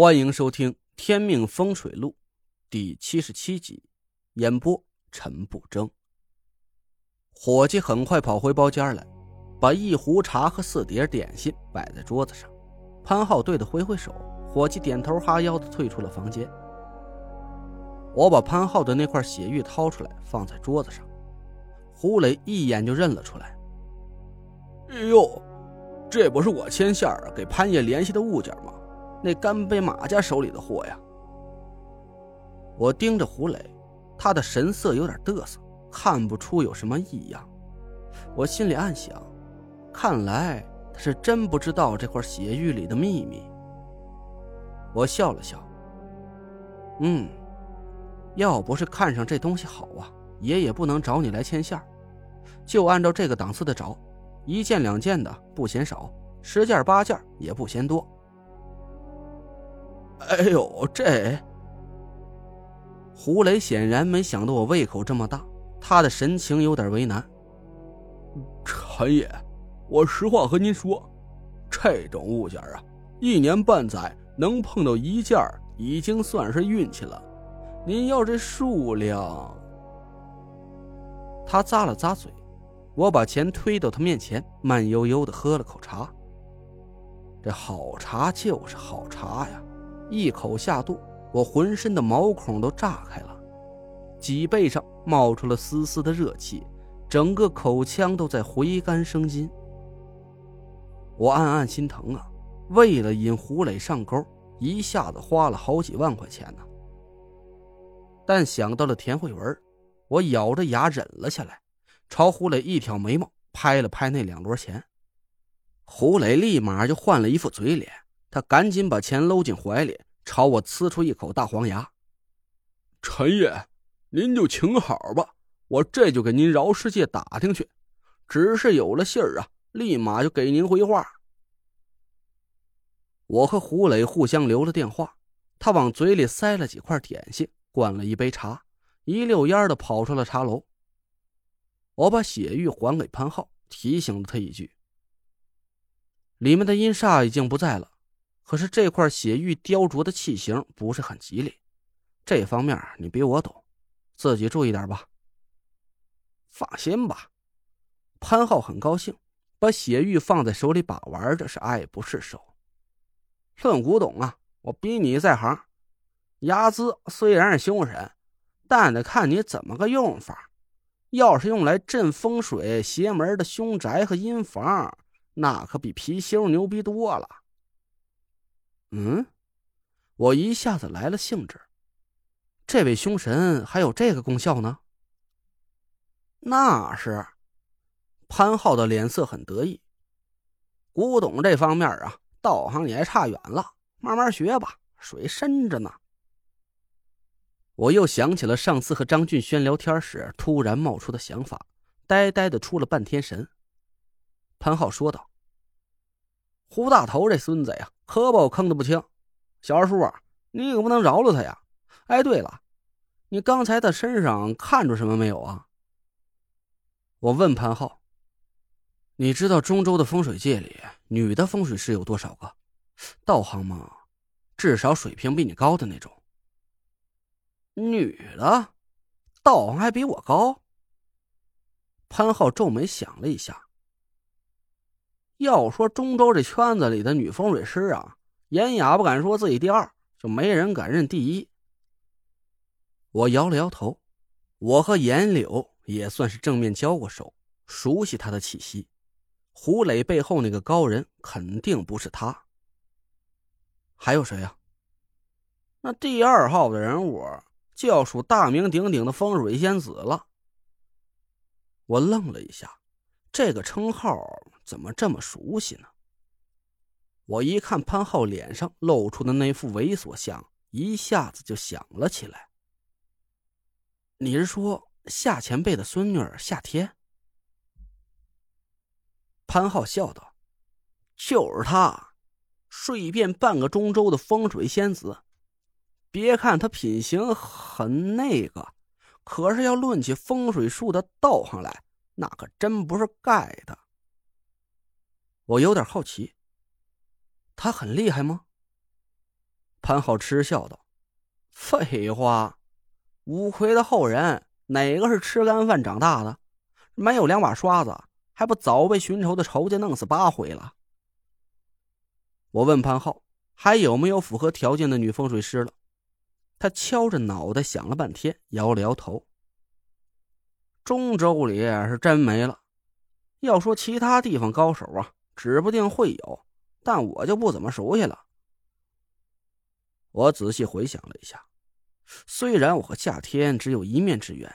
欢迎收听《天命风水录》第七十七集，演播陈不争。伙计很快跑回包间来，把一壶茶和四碟点心摆在桌子上。潘浩对他挥挥手，伙计点头哈腰的退出了房间。我把潘浩的那块血玉掏出来放在桌子上，胡磊一眼就认了出来。哎呦，这不是我牵线给潘爷联系的物件吗？那干杯马家手里的货呀！我盯着胡磊，他的神色有点嘚瑟，看不出有什么异样。我心里暗想，看来他是真不知道这块血玉里的秘密。我笑了笑，嗯，要不是看上这东西好啊，爷爷不能找你来牵线就按照这个档次的找，一件两件的不嫌少，十件八件也不嫌多。哎呦，这胡雷显然没想到我胃口这么大，他的神情有点为难。陈爷，我实话和您说，这种物件啊，一年半载能碰到一件，已经算是运气了。您要这数量，他咂了咂嘴，我把钱推到他面前，慢悠悠的喝了口茶。这好茶就是好茶呀。一口下肚，我浑身的毛孔都炸开了，脊背上冒出了丝丝的热气，整个口腔都在回甘生津。我暗暗心疼啊，为了引胡磊上钩，一下子花了好几万块钱呢。但想到了田慧文，我咬着牙忍了下来，朝胡磊一挑眉毛，拍了拍那两摞钱。胡磊立马就换了一副嘴脸。他赶紧把钱搂进怀里，朝我呲出一口大黄牙。陈爷，您就请好吧，我这就给您饶世界打听去，只是有了信儿啊，立马就给您回话。我和胡磊互相留了电话，他往嘴里塞了几块点心，灌了一杯茶，一溜烟的跑出了茶楼。我把血玉还给潘浩，提醒了他一句：“里面的阴煞已经不在了。”可是这块血玉雕琢的器型不是很吉利，这方面你比我懂，自己注意点吧。放心吧，潘浩很高兴，把血玉放在手里把玩着，是爱不释手。论古董啊，我比你在行。压子虽然是凶神，但得看你怎么个用法。要是用来镇风水邪门的凶宅和阴房，那可比貔貅牛逼多了。嗯，我一下子来了兴致。这位凶神还有这个功效呢？那是，潘浩的脸色很得意。古董这方面啊，道行你还差远了，慢慢学吧，水深着呢。我又想起了上次和张俊轩聊天时突然冒出的想法，呆呆的出了半天神。潘浩说道：“胡大头这孙子呀。”可把我坑的不轻，小二叔啊，你可不能饶了他呀！哎，对了，你刚才他身上看出什么没有啊？我问潘浩：“你知道中州的风水界里女的风水师有多少个？道行吗？至少水平比你高的那种。女的，道行还比我高？”潘浩皱眉想了一下。要说中州这圈子里的女风水师啊，严雅不敢说自己第二，就没人敢认第一。我摇了摇头，我和严柳也算是正面交过手，熟悉他的气息。胡磊背后那个高人肯定不是他。还有谁呀？那第二号的人物就要数大名鼎鼎的风水仙子了。我愣了一下，这个称号。怎么这么熟悉呢？我一看潘浩脸上露出的那副猥琐相，一下子就想了起来。你是说夏前辈的孙女夏天？潘浩笑道：“就是她，睡遍半个中州的风水仙子。别看她品行很那个，可是要论起风水术的道行来，那可真不是盖的。”我有点好奇，他很厉害吗？潘浩嗤笑道：“废话，五魁的后人哪个是吃干饭长大的？没有两把刷子，还不早被寻仇的仇家弄死八回了？”我问潘浩还有没有符合条件的女风水师了，他敲着脑袋想了半天，摇了摇头。中州里是真没了。要说其他地方高手啊，指不定会有，但我就不怎么熟悉了。我仔细回想了一下，虽然我和夏天只有一面之缘，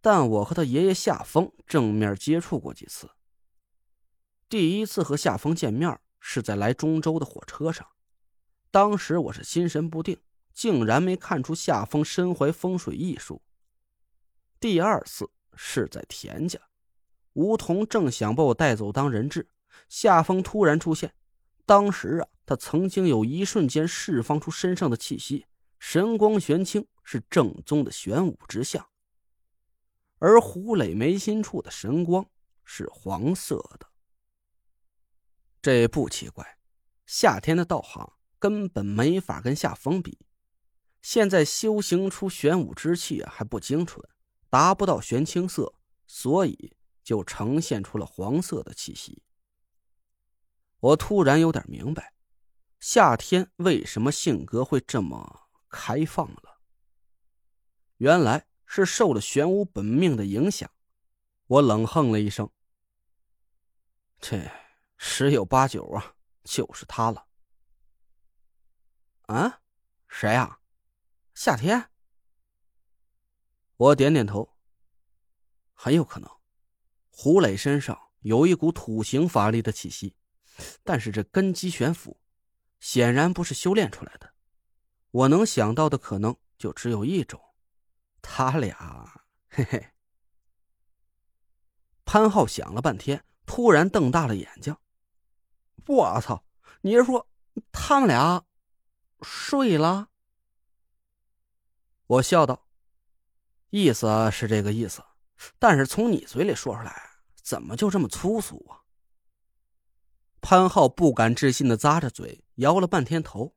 但我和他爷爷夏风正面接触过几次。第一次和夏风见面是在来中州的火车上，当时我是心神不定，竟然没看出夏风身怀风水艺术。第二次是在田家。吴桐正想把我带走当人质，夏风突然出现。当时啊，他曾经有一瞬间释放出身上的气息，神光玄清，是正宗的玄武之相。而胡磊眉心处的神光是黄色的，这不奇怪。夏天的道行根本没法跟夏风比，现在修行出玄武之气啊还不精纯，达不到玄青色，所以。就呈现出了黄色的气息。我突然有点明白，夏天为什么性格会这么开放了。原来是受了玄武本命的影响。我冷哼了一声：“这十有八九啊，就是他了。”啊？谁呀？夏天？我点点头。很有可能。胡磊身上有一股土行法力的气息，但是这根基玄符，显然不是修炼出来的。我能想到的可能就只有一种，他俩，嘿嘿。潘浩想了半天，突然瞪大了眼睛：“我操！你是说他们俩睡了？”我笑道：“意思是这个意思，但是从你嘴里说出来。”怎么就这么粗俗啊？潘浩不敢置信的咂着嘴，摇了半天头。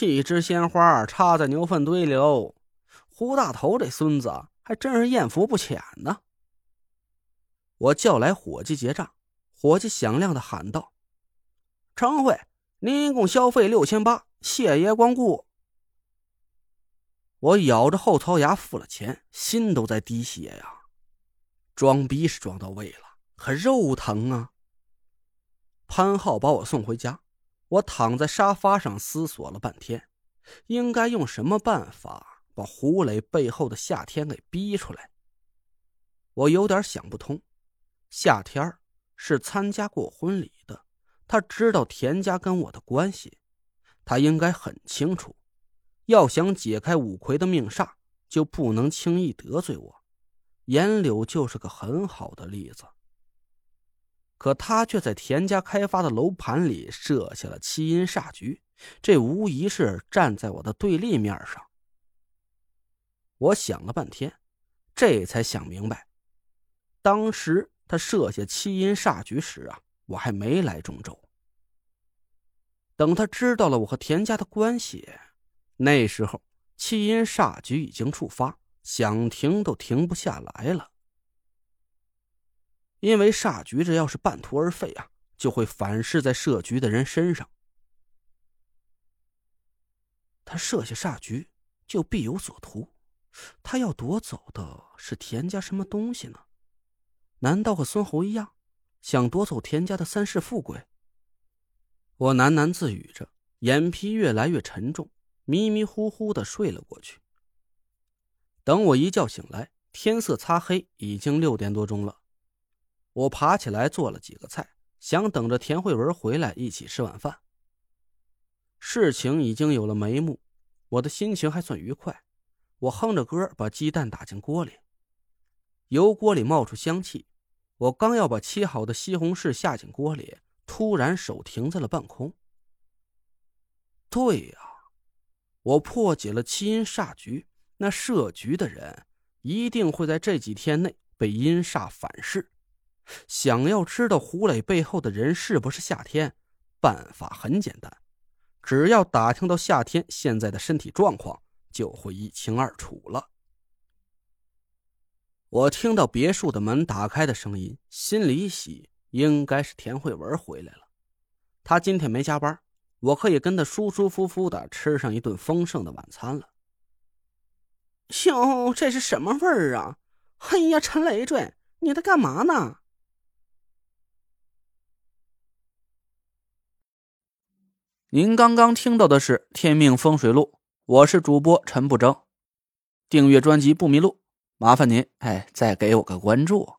一枝鲜花插在牛粪堆里喽！胡大头这孙子还真是艳福不浅呢。我叫来伙计结账，伙计响亮的喊道：“常会，您一共消费六千八，谢爷光顾。”我咬着后槽牙付了钱，心都在滴血呀。装逼是装到位了，可肉疼啊！潘浩把我送回家，我躺在沙发上思索了半天，应该用什么办法把胡磊背后的夏天给逼出来。我有点想不通。夏天是参加过婚礼的，他知道田家跟我的关系，他应该很清楚，要想解开五魁的命煞，就不能轻易得罪我。严柳就是个很好的例子，可他却在田家开发的楼盘里设下了七阴煞局，这无疑是站在我的对立面上。我想了半天，这才想明白，当时他设下七阴煞局时啊，我还没来中州。等他知道了我和田家的关系，那时候七阴煞局已经触发。想停都停不下来了，因为煞局这要是半途而废啊，就会反噬在设局的人身上。他设下煞局，就必有所图。他要夺走的是田家什么东西呢？难道和孙侯一样，想夺走田家的三世富贵？我喃喃自语着，眼皮越来越沉重，迷迷糊糊的睡了过去。等我一觉醒来，天色擦黑，已经六点多钟了。我爬起来做了几个菜，想等着田慧文回来一起吃晚饭。事情已经有了眉目，我的心情还算愉快。我哼着歌把鸡蛋打进锅里，油锅里冒出香气。我刚要把切好的西红柿下进锅里，突然手停在了半空。对呀，我破解了七阴煞局。那设局的人一定会在这几天内被阴煞反噬。想要知道胡磊背后的人是不是夏天，办法很简单，只要打听到夏天现在的身体状况，就会一清二楚了。我听到别墅的门打开的声音，心里一喜，应该是田慧文回来了。他今天没加班，我可以跟他舒舒服服的吃上一顿丰盛的晚餐了。哟，这是什么味儿啊？哎呀，陈累赘，你在干嘛呢？您刚刚听到的是《天命风水录》，我是主播陈不争。订阅专辑不迷路，麻烦您哎，再给我个关注。